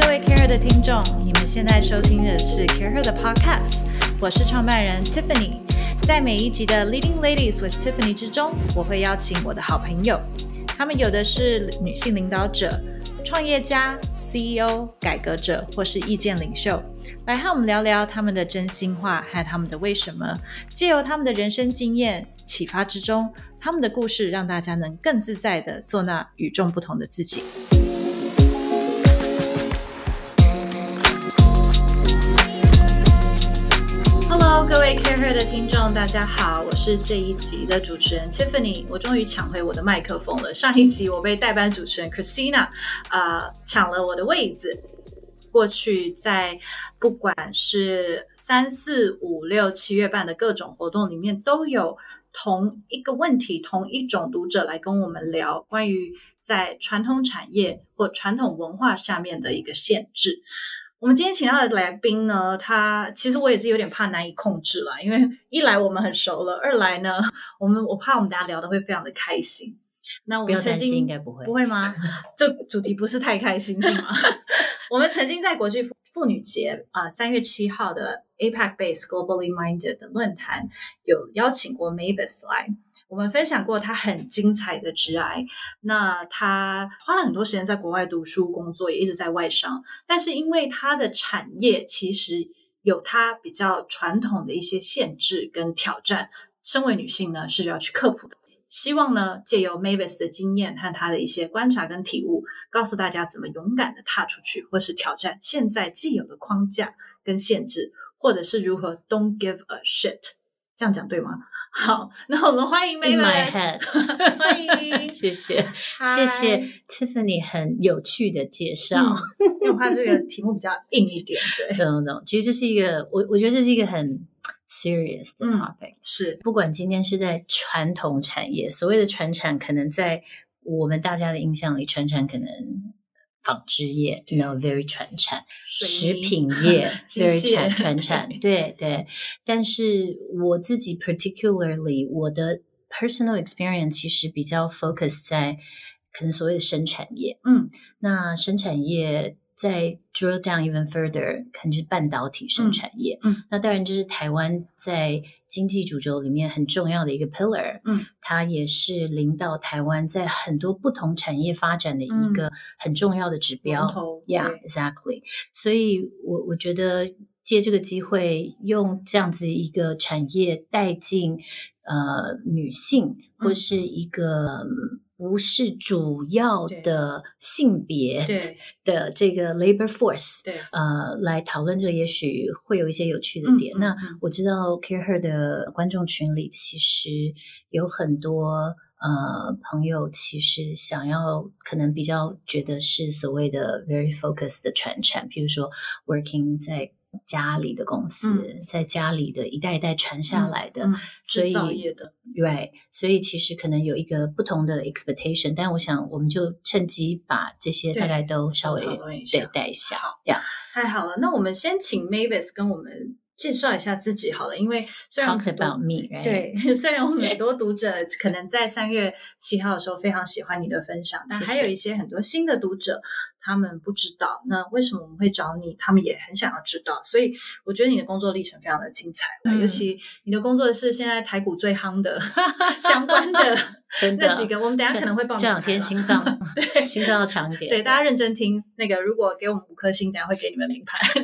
各位 Care 的听众，你们现在收听的是 Care 的 Podcast，我是创办人 Tiffany。在每一集的 Leading Ladies with Tiffany 之中，我会邀请我的好朋友，他们有的是女性领导者、创业家、CEO、改革者或是意见领袖，来和我们聊聊他们的真心话和他们的为什么，借由他们的人生经验启发之中，他们的故事让大家能更自在的做那与众不同的自己。各位 Care Her 的听众，大家好，我是这一集的主持人 Tiffany。我终于抢回我的麦克风了。上一集我被代班主持人 Christina 啊、抢了我的位子。过去在不管是三四五六七月办的各种活动里面，都有同一个问题、同一种读者来跟我们聊关于在传统产业或传统文化下面的一个限制。我们今天请到的来宾呢，他其实我也是有点怕难以控制了，因为一来我们很熟了，二来呢，我们我怕我们大家聊的会非常的开心。那我们曾经应该不会。不会吗？这主题不是太开心是吗？我们曾经在国际妇妇女节啊三、月七号的 APAC Base Globally Minded 的论坛有邀请过 Mavis 来。我们分享过她很精彩的职涯，那她花了很多时间在国外读书、工作，也一直在外商。但是因为她的产业其实有她比较传统的一些限制跟挑战，身为女性呢是要去克服的。希望呢，借由 Mavis 的经验和她的一些观察跟体悟，告诉大家怎么勇敢的踏出去，或是挑战现在既有的框架跟限制，或者是如何 Don't give a shit。这样讲对吗？好，那我们欢迎 my Mavis，欢迎，谢谢，嗨。谢谢 Tiffany 很有趣的介绍。嗯因为我怕这个题目比较硬一点，对，懂懂，其实这是一个我我觉得这是一个很 serious 的嗯 topic。是，不管今天是在传统产业，所谓的传产，可能在我们大家的印象里，传产可能纺织业，you know very 传产，食品业机 very 械传传产，对对。但是我自己 particularly 我的 personal experience 其实比较 focus 在可能所谓的生产业，嗯，那生产业再 drill down even further，可能就是半导体生产业。嗯嗯那当然就是台湾在经济主轴里面很重要的一个 pillar。嗯，它也是领导台湾在很多不同产业发展的一个很重要的指标。龙头 Yeah, 对 exactly. 所以我我觉得借这个机会，用这样子一个产业带进呃女性或嗯是一个。嗯不是主要的性别对。的这个 labor force，对，呃，来讨论这个，也许会有一些有趣的点。那我知道 Care Her 的观众群里其实有很多呃朋友，其实想要可能比较觉得是所谓的 very focused 的传产，比如说 working 在家里的公司，在家里的一代一代传下来的，嗯所以制造业的，Right，所以其实可能有一个不同的 expectation，但我想我们就趁机把这些大概都稍微对带一下好呀。太好了，那我们先请 Mavis 跟我们介绍一下自己好了，因为虽然 about me，right？对，虽然我们很多读者可能在三月七号的时候非常喜欢你的分享，但还有一些很多新的读者，他们不知道。那为什么我们会找你？他们也很想要知道。所以我觉得你的工作历程非常的精彩，嗯尤其你的工作是现在台股最夯的 相关的 真的那几个，我们等下可能会报这两天心脏对心脏要强一点。对，大家认真听。那个，如果给我们五颗星，等下会给你们名牌。对，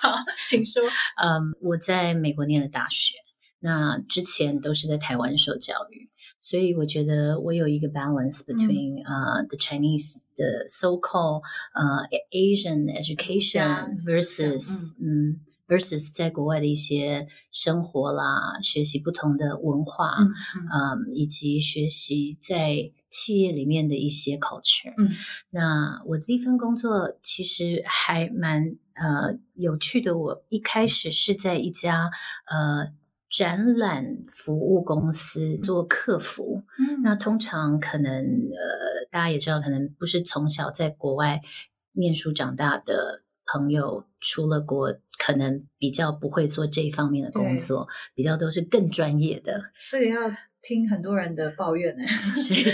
好，请说。嗯，我在美国念的大学，那之前都是在台湾受教育，所以我觉得我有一个 balance between 呃、the Chinese 的 so called 呃 Asian education versus 嗯 versus 在国外的一些生活啦，学习不同的文化，嗯嗯，以及学习在企业里面的一些 culture。嗯，那我的第一份工作其实还蛮呃有趣的。我一开始是在一家呃展览服务公司做客服。嗯那通常可能呃大家也知道，可能不是从小在国外念书长大的朋友，出了国可能比较不会做这一方面的工作，比较都是更专业的。这个要听很多人的抱怨呢。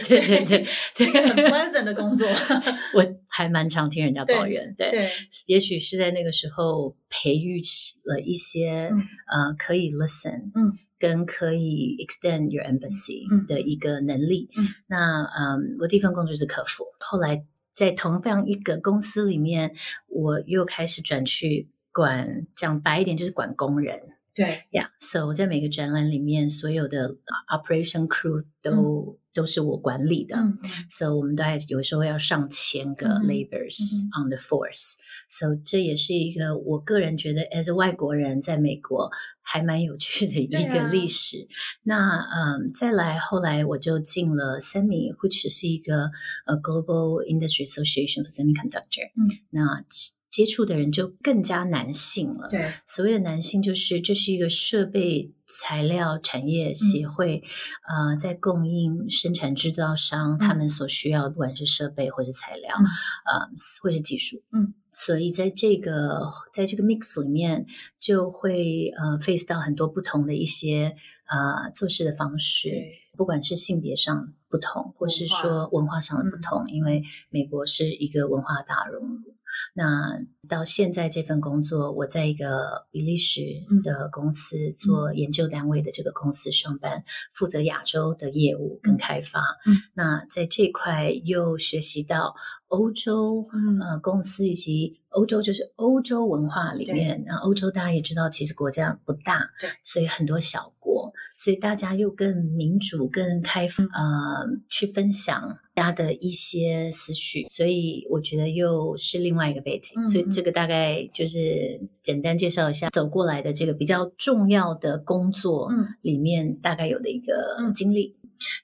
对对对对，很 pleasant 的工作。我还蛮常听人家抱怨，对，对，也许是在那个时候培育起了一些呃可以 listen，嗯，跟可以 extend your empathy 嗯的一个能力。嗯那嗯，我第一份工作是客服，后来在同样一个公司里面，我又开始转去管，讲白一点就是管工人。对，呀、yeah,，so 我在每个展览里面，所有的呃 operation crew 都、都是我管理的。嗯 So 我们大概有时候要上千个 laborers on the force，、So 这也是一个我个人觉得 as a 外国人在美国还蛮有趣的一个历史。那嗯，再来后来我就进了 SEMI，which 是一个呃 Global Industry Association for Semiconductor。嗯，那接触的人就更加男性了。对，所谓的男性，就是这是一个设备材料产业协会，嗯呃，在供应生产制造商他们所需要，不管是设备或是材料，嗯呃，或是技术，嗯。所以在这个在这个 mix 里面，就会呃 face 到很多不同的一些呃做事的方式，对不管是性别上不同，或是说文化上的不同，因为美国是一个文化大熔炉。那到现在这份工作，我在一个比利时的公司做研究单位的这个公司上班，负责亚洲的业务跟开发。嗯。那在这块又学习到欧洲嗯。呃公司以及欧洲就是欧洲文化里面，那欧洲大家也知道，其实国家不大，对，所以很多小国，所以大家又更民主、更开放，呃，去分享大家的一些思绪，所以我觉得又是另外一个背景，嗯所以这个大概就是简单介绍一下走过来的这个比较重要的工作嗯。里面大概有的一个嗯经历。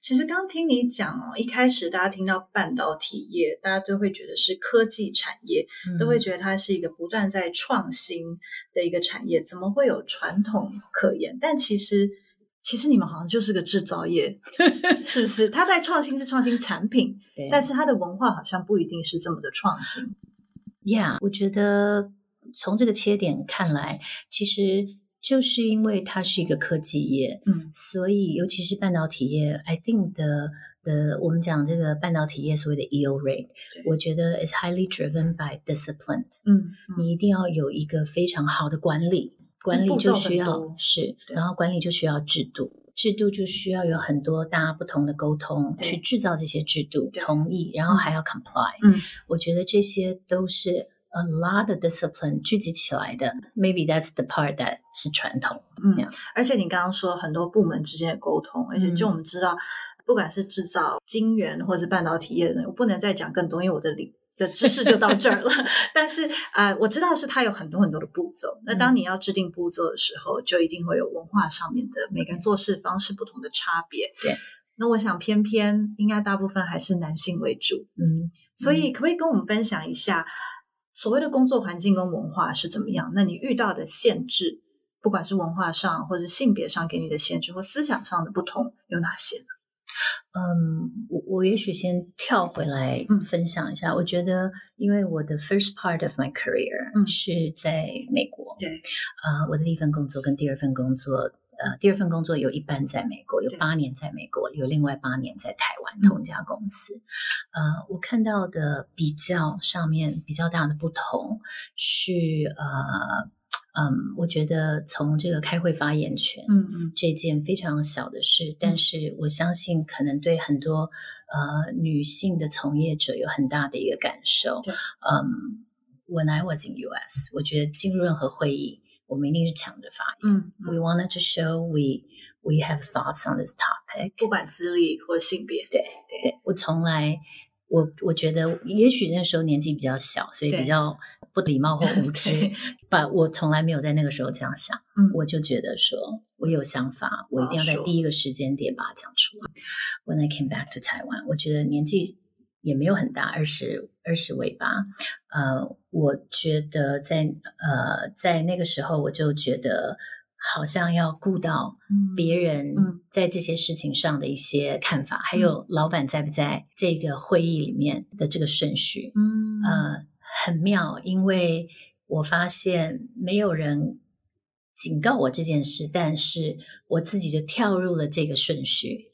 其实刚听你讲哦，一开始大家听到半导体业，大家都会觉得是科技产业，都会觉得它是一个不断在创新的一个产业，怎么会有传统可言？但其实，其实你们好像就是个制造业，是不是？他在创新是创新产品，对，但是他的文化好像不一定是这么的创新。Yeah，我觉得从这个切点看来，其实就是因为它是一个科技业，嗯所以尤其是半导体业，I think 的的我们讲这个半导体业所谓的 EO rate，对我觉得 is highly driven by discipline。嗯你一定要有一个非常好的管理，管理就需要是，然后管理就需要制度。制度就需要有很多大家不同的沟通，去制造这些制度，同意，然后还要 comply。嗯，我觉得这些都是 a lot of discipline 聚集起来的。Maybe that's the part that 是传统。嗯而且你刚刚说很多部门之间的沟通，而且嗯就我们知道，不管是制造晶圆或者是半导体业的人，我不能再讲更多，因为我的理的知识就到这儿了。但是啊、呃我知道是它有很多很多的步骤。那当你要制定步骤的时候，就一定会有文化上面的每个人做事方式不同的差别。对。那我想，偏偏应该大部分还是男性为主，嗯，所以可不可以跟我们分享一下所谓的工作环境跟文化是怎么样？那你遇到的限制，不管是文化上或者性别上给你的限制，或思想上的不同有哪些呢？嗯，我我也许先跳回来嗯。分享一下。我觉得，因为我的 first part of my career 嗯。是在美国，对，呃，我的第一份工作跟第二份工作，呃，第二份工作有一半在美国，有八年在美国，有另外八年在台湾嗯同一家公司。呃，我看到的比较上面比较大的不同是，呃，嗯，我觉得从这个开会发言权，嗯嗯这件非常小的事，但是我相信可能对很多呃女性的从业者有很大的一个感受。嗯，When I was in US，我觉得进入任何会议，我们一定是抢着发言。嗯 We wanted to show we we have thoughts on this topic。不管资历或性别，对对，我从来，我我觉得，也许那时候年纪比较小，所以比较不礼貌或无知对，把我从来没有在那个时候这样想。嗯我就觉得说，我有想法，我一定要在第一个时间点把它讲出来。When I came back to Taiwan，我觉得年纪也没有很大，二十二十尾巴。呃，我觉得在呃在那个时候，我就觉得好像要顾到嗯别人嗯在这些事情上的一些看法，还有老板在不在这个会议里面的这个顺序。嗯呃，很妙，因为我发现没有人警告我这件事，但是我自己就跳入了这个顺序。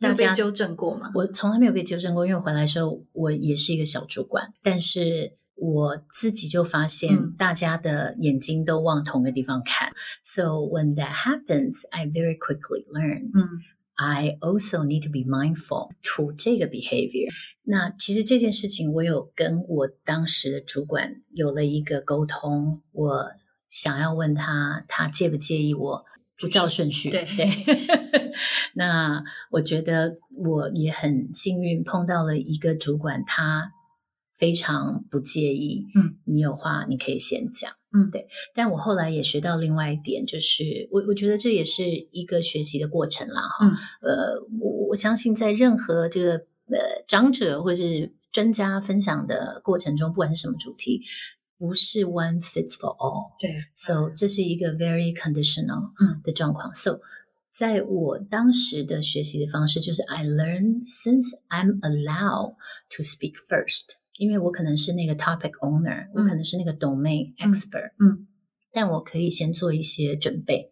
大家被纠正过吗？我从来没有被纠正过，因为我回来的时候我也是一个小主管，但是我自己就发现嗯大家的眼睛都往同一个地方看。So when that happens, I very quickly learned 嗯 I also need to be mindful to 这个 behavior。那其实这件事情，我有跟我当时的主管有了一个沟通，我想要问他，他介不介意我不照顺序？对对。那我觉得我也很幸运碰到了一个主管，他非常不介意。嗯，你有话你可以先讲。嗯对。但我后来也学到另外一点，就是我我觉得这也是一个学习的过程啦。哈，嗯呃，我我相信在任何这个呃长者或是专家分享的过程中，不管是什么主题，不是 one fits for all。对 So 这是一个 very conditional 嗯的状况。So 在我当时的学习的方式就是 I learn since I'm allowed to speak first，因为我可能是那个 topic owner，、我可能是那个 domain 嗯 expert，嗯但我可以先做一些准备。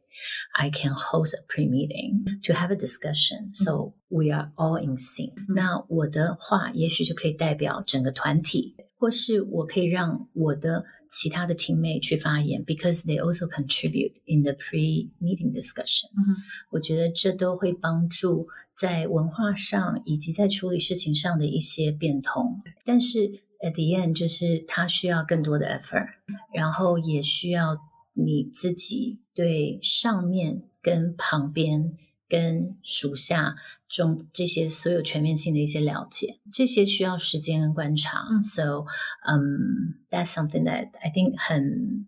I can host a pre-meeting to have a discussion, so we are all in sync、嗯那我的话，也许就可以代表整个团体， 或是我可以让我的其他的 teammate 去发言，because they also contribute in the pre-meeting discussion。嗯我觉得这都会帮助在文化上以及在处理事情上的一些变通。但是 at the end，就是它需要更多的 effort，然后也需要你自己对上面跟旁边。跟属下中这些所有全面性的一些了解，这些需要时间跟观察。嗯 So, um, that's something that I think 很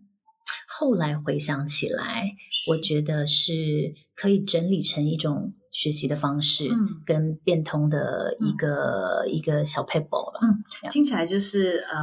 后来回想起来，我觉得是可以整理成一种学习的方式，嗯跟变通的一个、一个小 paper 吧。听起来就是呃，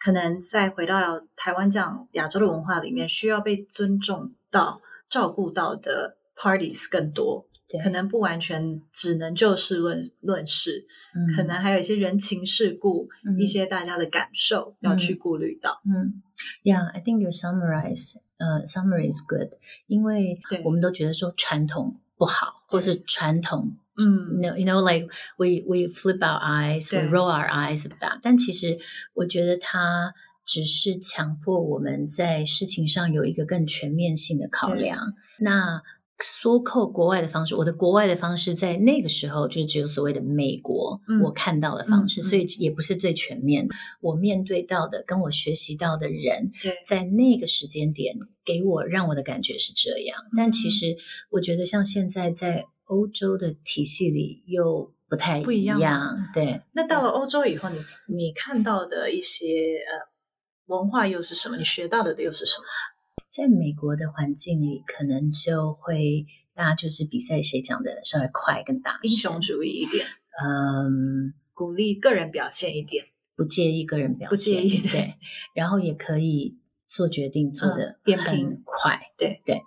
可能再回到台湾这样亚洲的文化里面，需要被尊重到、照顾到的 parties 更多，对，可能不完全只能就事论论事，嗯可能还有一些人情世故、嗯一些大家的感受要去顾虑到。嗯，Yeah, I think your summarize, 呃、summary is good，因为我们都觉得说传统不好，或是传统。嗯 You know, you know, like we we flip our eyes, we roll our eyes at that. 但其实我觉得它只是强迫我们在事情上有一个更全面性的考量。那缩扣国外的方式，我的国外的方式在那个时候就只有所谓的美国、嗯我看到的方式，所以也不是最全面的。我面对到的跟我学习到的人，对在那个时间点给我让我的感觉是这样，但其嗯实我觉得像现在在欧洲的体系里又不太不一样对，那到了欧洲以后，你你看到的一些呃文化又是什么？你学到的又是什么？在美国的环境里，可能就会大家就是比赛谁讲的稍微快更大英雄主义一点，嗯，鼓励个人表现一点，不介意个人表现，不介意对对，然后也可以做决定做的嗯扁很平快，对。对。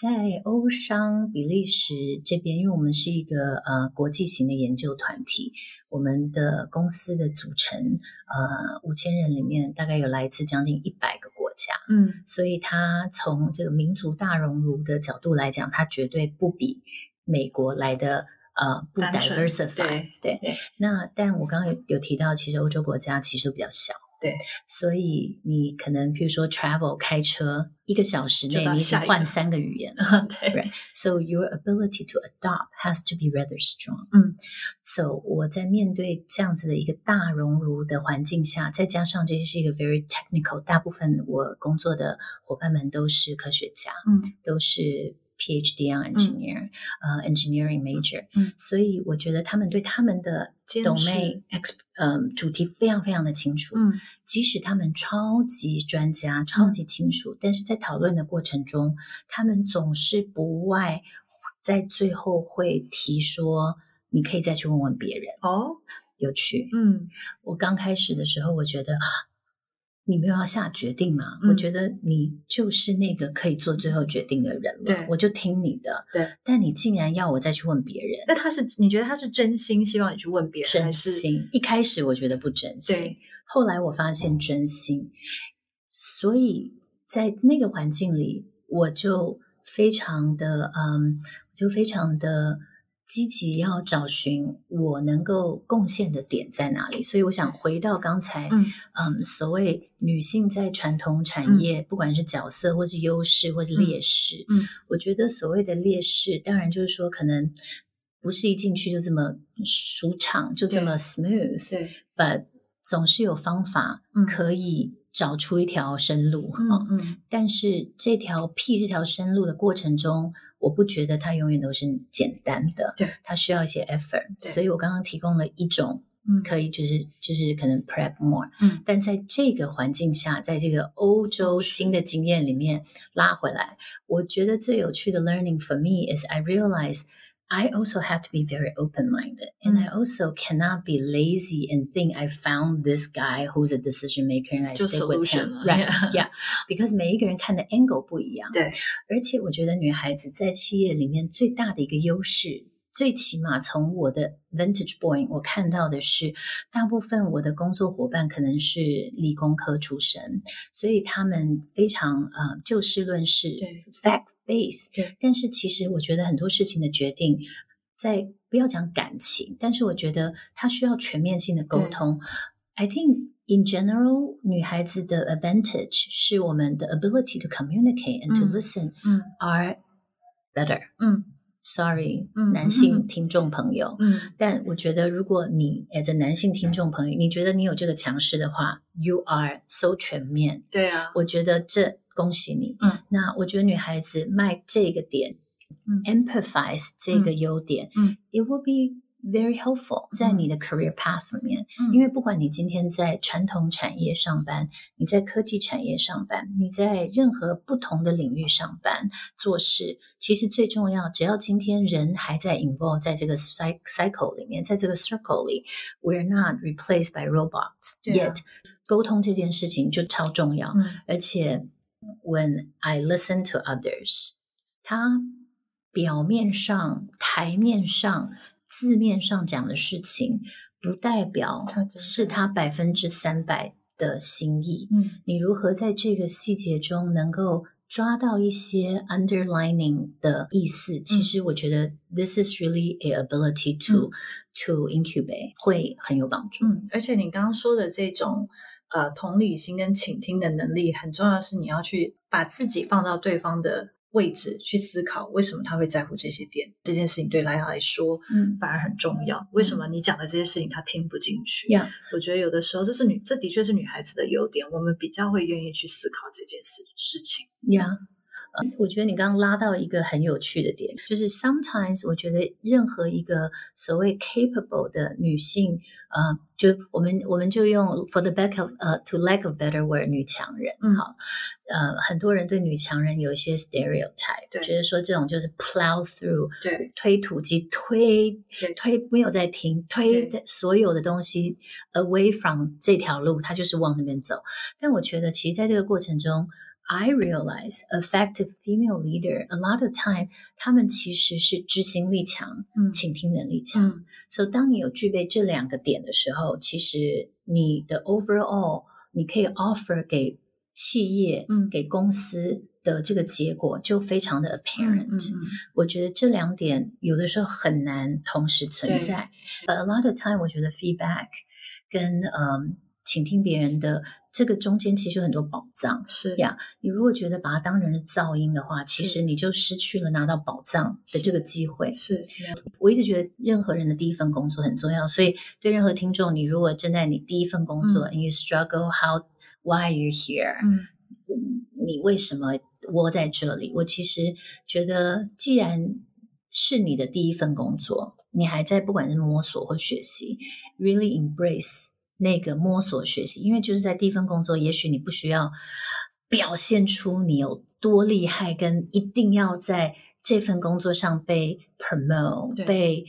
在欧商比利时这边，因为我们是一个呃国际型的研究团体，我们的公司的组成呃五千人里面，大概有来自将近一百个国家，嗯所以它从这个民族大熔炉的角度来讲，它绝对不比美国来的呃不 diversify。对对那但我刚刚有有提到，其实欧洲国家其实都比较小。对，所以你可能比如说 travel 开车一个小时内，你已经到下一个换三个语言了。对 Right. So your ability to adopt has to be rather strong. 嗯，So 我在面对这样子的一个大熔炉的环境下，再加上这是一个 very technical，大部分我工作的伙伴们都是科学家，嗯都是 PhD on engineer，、呃 engineering major，嗯所以我觉得他们对他们的 domain ex 嗯、主题非常非常的清楚，嗯。即使他们超级专家、超级清楚，但是在讨论的过程中，他们总是不外在最后会提说：“你可以再去问问别人。哦”有趣。嗯。我刚开始的时候，我觉得啊你没有要下决定嘛？嗯我觉得你就是那个可以做最后决定的人了，对我就听你的。对，但你竟然要我再去问别人，那他是你觉得他是真心希望你去问别人，还真是心。一开始我觉得不真心对，后来我发现真心，所以在那个环境里，我就非常的嗯，就非常的。积极要找寻我能够贡献的点在哪里，所以我想回到刚才，嗯。嗯，所谓女性在传统产业，不管是角色或是优势或是劣势，嗯，我觉得所谓的劣势，当然就是说可能不是一进去就这么舒畅，就这么 smooth，对，but 总是有方法可以找出一条生路，嗯嗯，但是这条辟这条生路的过程中。我不觉得它永远都是简单的，对，它需要一些 effort，所以我刚刚提供了一种，嗯，可以就是就是可能 prep more，嗯，但在这个环境下，在这个欧洲新的经验里面拉回来，我觉得最有趣的 learning for me is I realize。I also have to be very open minded. And I also cannot be lazy and think I found this guy who's a decision maker and I stick with him. Right. Yeah. Because 每一个人看的 angle 不一样。对。而且我觉得女孩子在企业里面最大的一个优势最起码从我的 Vintage Boy，我看到的是，大部分我的工作伙伴可能是理工科出身，所以他们非常呃就事论事，fact base。对，但是其实我觉得很多事情的决定，在不要讲感情，但是我觉得它需要全面性的沟通。I think in general，女孩子的 advantage 是我们的 ability to communicate and to listen are better。嗯。Sorry，男性听众朋友，嗯，但我觉得如果你 as a 男性听众朋友，你觉得你有这个强势的话，You are so 全面，对啊，我觉得这 恭喜你，嗯，那我觉得女孩子卖这个点，嗯，empathize 这个优点，嗯，it will be。Very helpful，在你的 career path 里面，因为不管你今天在传统产业上班，你在科技产业上班，你在任何不同的领域上班做事，其实最重要，只要今天人还在 involve 在这个 cycle 里面，在这个 circle 里，we're not replaced by robots yet。沟通这件事情就超重要，而且 when I listen to others，他表面上、台面上。字面上讲的事情，不代表是他百分之三百的心意。嗯，你如何在这个细节中能够抓到一些 underlining 的意思？其实我觉得 this is really a ability to to incubate 会很有帮助。嗯，而且你刚刚说的这种呃同理心跟倾听的能力，很重要是你要去把自己放到对方的。位置去思考为什么他会在乎这些点，这件事情对莱雅来说，嗯，反而很重要。为什么你讲的这些事情他听不进去？呀，我觉得有的时候这是女，这的确是女孩子的优点，我们比较会愿意去思考这件事事情。呀。呃，我觉得你刚刚拉到一个很有趣的点，就是 sometimes 我觉得任何一个所谓 capable 的女性，呃，就我们我们就用 for the back of 呃 to lack of better word 女强人，嗯，好，呃，很多人对女强人有一些 stereotype，觉得说这种就是 plow through，对，推土机推推没有在停，推所有的东西 away from 这条路，她就是往那边走。但我觉得其实在这个过程中。I realize effective female leader a lot of time，他们其实是执行力强，嗯，倾听能力强。So 当你有具备这两个点的时候，其实你的 overall 你可以 offer 给企业、嗯，给公司的这个结果就非常的 apparent。我觉得这两点有的时候很难同时存在。But a lot of time，我觉得 feedback 跟嗯。 倾听别人的这个中间其实有很多宝藏，是呀。你如果觉得把它当成是噪音的话，其实你就失去了拿到宝藏的这个机会。是，我一直觉得任何人的第一份工作很重要，所以对任何听众，你如果正在你第一份工作，and you struggle how why you here，嗯，你为什么窝在这里？我其实觉得，既然是你的第一份工作，你还在不管是摸索或学习，really embrace。那个摸索学习，因为就是在第一份工作，也许你不需要表现出你有多厉害，跟一定要在这份工作上被 promote，被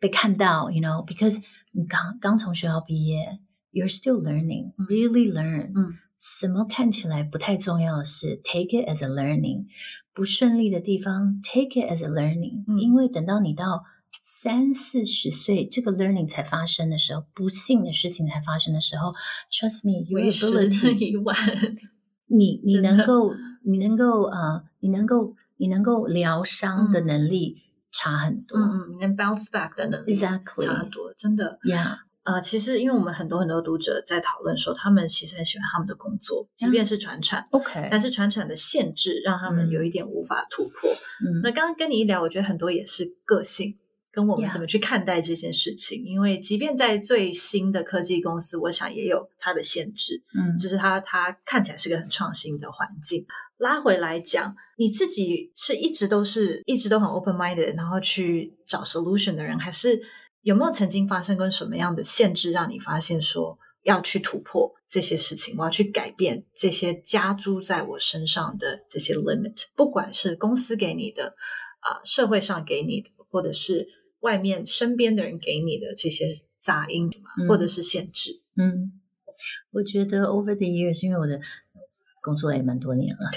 被看到，you know，because 你刚刚从学校毕业，you're still learning，really learn，嗯，什么看起来不太重要的事，take it as a learning，不顺利的地方，take it as a learning，因为等到你到。三四十岁，这个 learning 才发生的时候，不幸的事情才发生的时候，trust me，your ability，你 你能够，你能够呃，你你能够你能够疗伤的能力差很多。嗯嗯，你能 bounce back 的能力 Exactly 差很多，真的。Yeah，呃，其实因为我们很多很多读者在讨论说，他们其实很喜欢他们的工作，即便是传产，OK，但是传产的限制让他们嗯有一点无法突破。嗯那刚刚跟你一聊，我觉得很多也是个性。跟我们怎么去看待这件事情。因为即便在最新的科技公司，我想也有它的限制，嗯。只是它它看起来是个很创新的环境。拉回来讲，你自己是一直都是一直都很 open minded，然后去找 solution 的人，还是有没有曾经发生过什么样的限制，让你发现说要去突破这些事情，我要去改变这些加诸在我身上的这些 limit，不管是公司给你的啊、社会上给你的，或者是外面身边的人给你的这些杂音，嗯或者是限制。嗯，我觉得 over the years，因为我的工作也蛮多年了，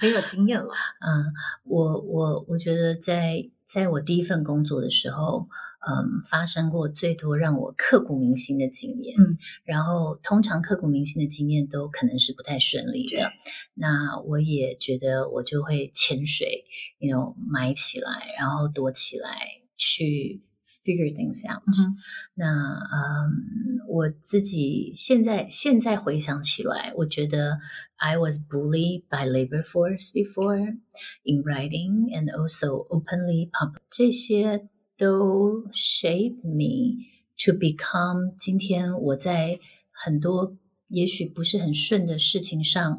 很有经验了。嗯，我我我觉得在在我第一份工作的时候，嗯，发生过最多让我刻骨铭心的经验。嗯，然后通常刻骨铭心的经验都可能是不太顺利的。那我也觉得我就会潜水，you know，埋起来，然后躲起来去 figure things out。嗯哼那嗯，我自己现在现在回想起来，我觉得 I was bullied by labor force before in writing and also openly public，这些都 shape me to become 今天我在很多也许不是很顺的事情上，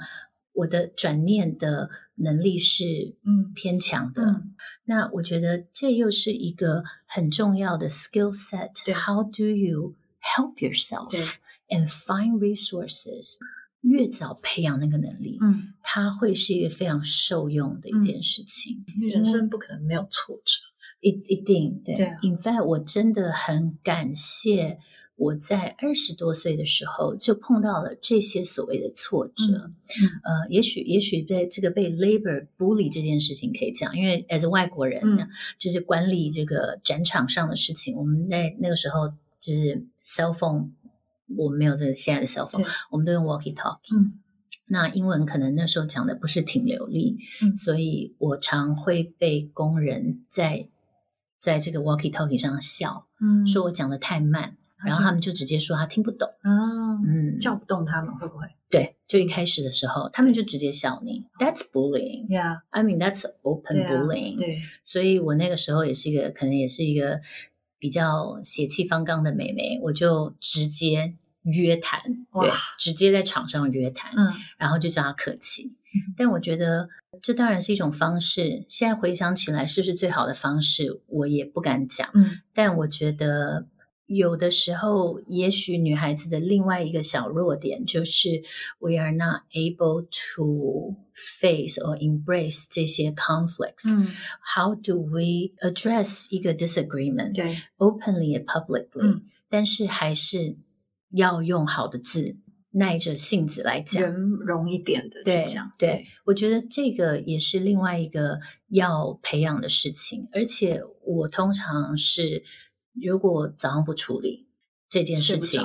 我的转念的能力是嗯偏强的。嗯那我觉得这又是一个很重要的 skill set。对 How do you help yourself and find resources？越早培养那个能力，嗯，它会是一个非常受用的一件事情。因为人生不可能没有挫折。一一定对。对啊 In fact，我真的很感谢我在二十多岁的时候就碰到了这些所谓的挫折。嗯呃，也许也许被这个被 labor bully 这件事情可以讲，因为 as 外国人呢，嗯就是管理这个展场上的事情，我们在那个时候就是 cell phone，我们没有这个现在的 cell phone，我们都用 walkie talkie。嗯那英文可能那时候讲的不是挺流利，嗯所以我常会被工人在在这个 walkie talkie 上笑，嗯说我讲的太慢，然后他们就直接说他听不懂。啊，嗯，叫不动他们会不会 对，就一开始的时候，他们就直接笑你，That's bullying。？Yeah，I mean that's open bullying。对，所以我那个时候也是一个，可能也是一个比较血气方刚的妹妹，我就直接约谈，对，直接在场上约谈，嗯然后就叫他客气。但我觉得这当然是一种方式，现在回想起来是不是最好的方式，我也不敢讲。嗯但我觉得有的时候，也许女孩子的另外一个小弱点就是 we are not able to face or embrace 这些 conflicts。嗯，How do we address 一个 disagreement 对，openly and publicly？、嗯但是还是要用好的字，耐着性子来讲。圆融一点的对去讲，对，我觉得这个也是另外一个要培养的事情，而且我通常是如果早上不处理这件事情，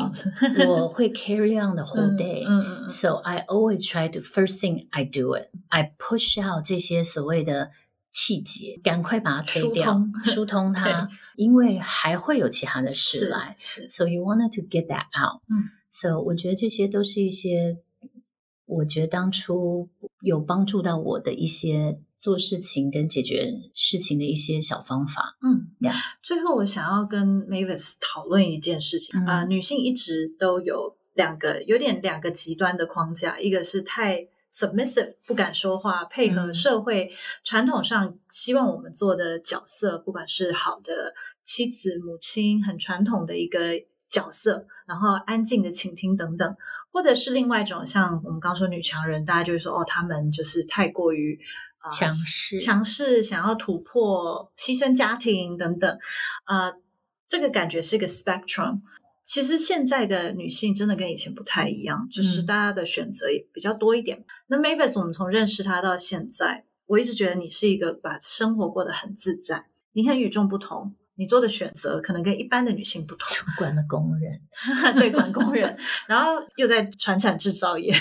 我会 carry on the whole 嗯 day。嗯嗯嗯 So I always try to first thing I do it. I push out 这些所谓的气节，赶快把它推掉，疏通疏通它，因为还会有其他的事来。是，So you wanted to get that out. 嗯 So 我觉得这些都是一些，我觉得当初有帮助到我的一些做事情跟解决事情的一些小方法。嗯 Yeah 最后，我想要跟 Mavis 讨论一件事情嗯啊、女性一直都有两个有点两个极端的框架，一个是太 submissive 不敢说话，配合嗯社会传统上希望我们做的角色，不管是好的妻子、母亲，很传统的一个角色，然后安静的倾听等等。或者是另外一种，像我们刚刚说女强人，大家就会说哦，她们就是太过于、呃强势强势，想要突破，牺牲家庭等等，呃，这个感觉是一个 spectrum。其实现在的女性真的跟以前不太一样，就是嗯大家的选择也比较多一点。那 Mavis，我们从认识她到现在，我一直觉得你是一个把生活过得很自在，你很与众不同，你做的选择可能跟一般的女性不同。管的工人，对管工人，然后又在传产制造业。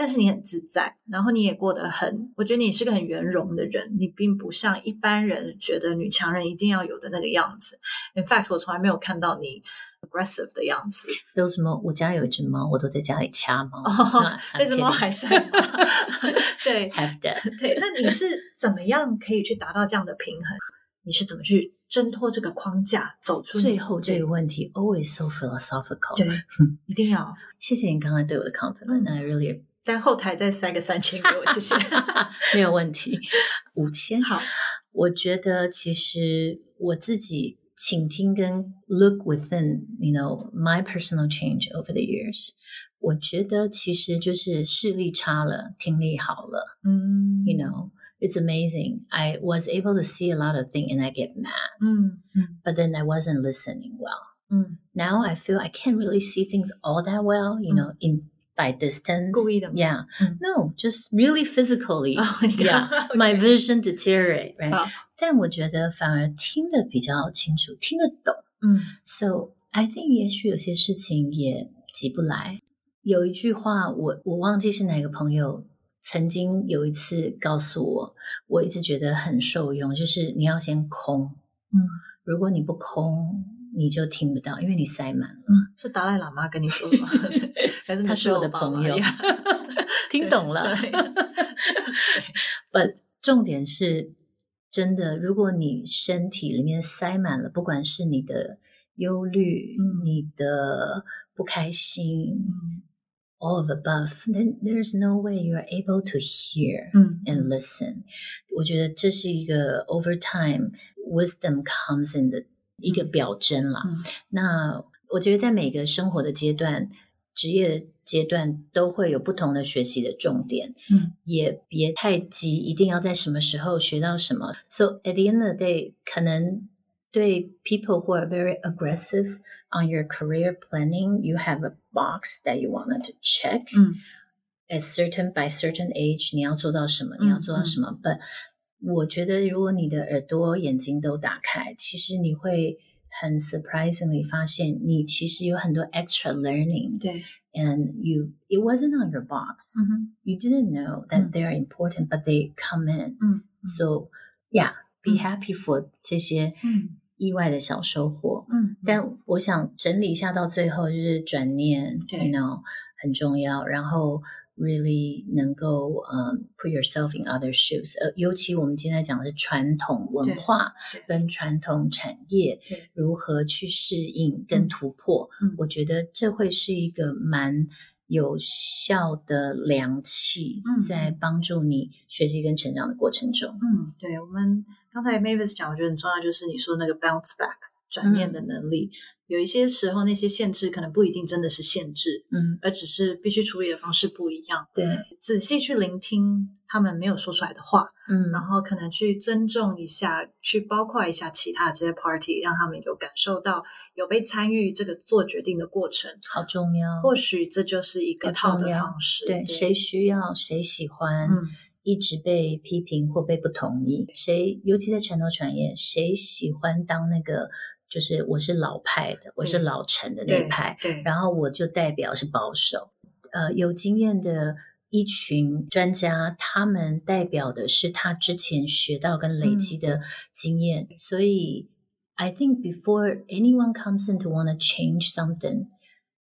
但是你很自在，然后你也过得很，我觉得你是个很圆融的人，你并不像一般人觉得女强人一定要有的那个样子。In fact，我从来没有看到你 aggressive 的样子。有什么？我家有一只猫，我都在家里掐猫。哦，那 只猫还在吗？对，have that。对，那你是怎么样可以去达到这样的平衡？你是怎么去挣脱这个框架，走出最后这个问题？Always so philosophical。对，一定要。谢谢你刚才对我的 compliment，I really。但后台再塞个三千给我，谢谢。没有问题，五千。好，我觉得其实我自己倾听跟 look within，you know my personal change over the years。我觉得其实就是视力差了，听力好了。嗯，you know。it's amazing. I was able to see a lot of things and I get mad. Mm, But then I wasn't listening well. Mm. Now I feel I can't really see things all that well, you know, in by distance. Yeah. No, just really physically. Oh, yeah. okay. My vision deteriorate, right? 好但我觉得反而听得比较清楚，听得懂。嗯 So I think 也许有些事情也急不来。有一句话，我我忘记是哪个朋友曾经有一次告诉我，我一直觉得很受用，就是你要先空。嗯，如果你不空， 你就听不到，因为你塞满了。是达赖喇嘛跟你说的吗？还是他是我的朋友，听懂了。But 重点是，真的，如果你身体里面塞满了，不管是你的忧虑、嗯你的不开心。嗯 all of above, then there's no way you are able to hear 嗯 and listen. 我觉得这是一个 over time wisdom comes in 的一个表征啦。嗯那我觉得在每个生活的阶段、职业的阶段都会有不同的学习的重点，嗯也别太急，一定要在什么时候学到什么。So at the end of the day，可能对 people who are very aggressive on your career planning, you have a box that you wanted to check. 嗯 At certain by certain age，你要做到什么？嗯你要做到什么？But 我觉得，如果你的耳朵、眼睛都打开，其实你会很 surprisingly 发现，你其实有很多 extra learning。对，And you, it wasn't on your box. You didn't know that 嗯 they are important, but they come in. 嗯 So yeah, be 嗯 happy for 这些嗯意外的小收获。嗯，但我想整理一下，到最后就是转念对，you know 很重要，然后 really 能够嗯、put yourself in other shoes，呃，尤其我们今天讲的是传统文化跟传统产业对。如何去适应跟嗯。突破，嗯。我觉得这会是一个蛮。有效的良器嗯，在帮助你学习跟成长的过程中，嗯，对，我们刚才 Mavis 讲，我觉得很重要，就是你说的那个 bounce back 转念的能力。有一些时候，那些限制可能不一定真的是限制，嗯，而只是必须处理的方式不一样。对，仔细去聆听他们没有说出来的话，嗯，然后可能去尊重一下，去包括一下其他这些 party，让他们有感受到有被参与这个做决定的过程。好重要，或许这就是一个套的方式。对，谁需要，谁喜欢，嗯一直被批评或被不同意，谁尤其在传统产业，谁喜欢当那个就是我是老派的，我是老陈的那一派，对，然后我就代表是保守，呃，有经验的。一群专家，他们代表的是他之前学到跟累积的经验，所以 I think before anyone comes in to want to change something,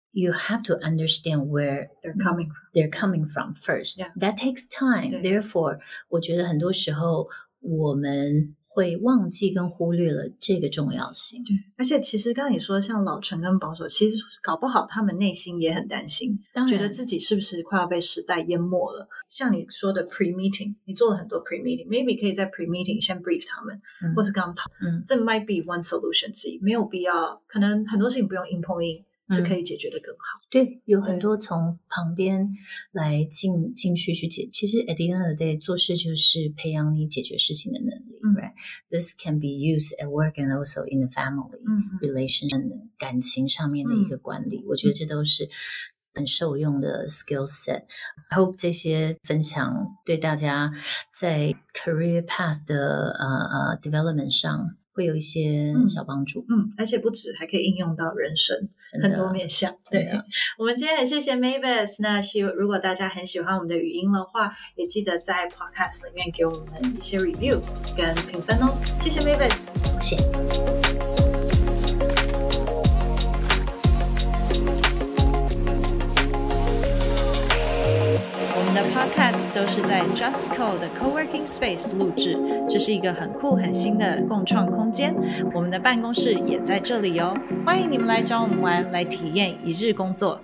you have to understand where they're coming from. they're coming from first. Yeah. That takes time. Therefore，我觉得很多时候我们会忘记跟忽略了这个重要性。对而且其实刚刚你说像老陈跟保守，其实搞不好他们内心也很担心，当觉得自己是不是快要被时代淹没了。像你说的 pre meeting，你做了很多 pre meeting，maybe 可以在 pre meeting 先 brief 他们，嗯或是跟他们讨，嗯这 might be one solution 之一，没有必要，可能很多事情不用硬碰硬，是可以解决的更好。对，有很多从旁边来进进去去解。其实 at the end of the day，做事就是培养你解决事情的能力。嗯 Right? This can be used at work and also in the family 嗯嗯 relation 感情上面的一个管理。我觉得这都是。很受用的 skill set。I hope 这些分享对大家在 career path 的呃呃 development 上会有一些小帮助。嗯，而且不止，还可以应用到人生很多面向。对，我们今天很谢谢 Mavis。那希如果大家很喜欢我们的语音的话，也记得在 Podcast 里面给我们一些 review 跟评分哦。谢谢 Mavis，谢谢。都是在 JustCo 的 Co-working Space 录制，这是一个很酷很新的共创空间。我们的办公室也在这里哦，欢迎你们来找我们玩，来体验一日工作。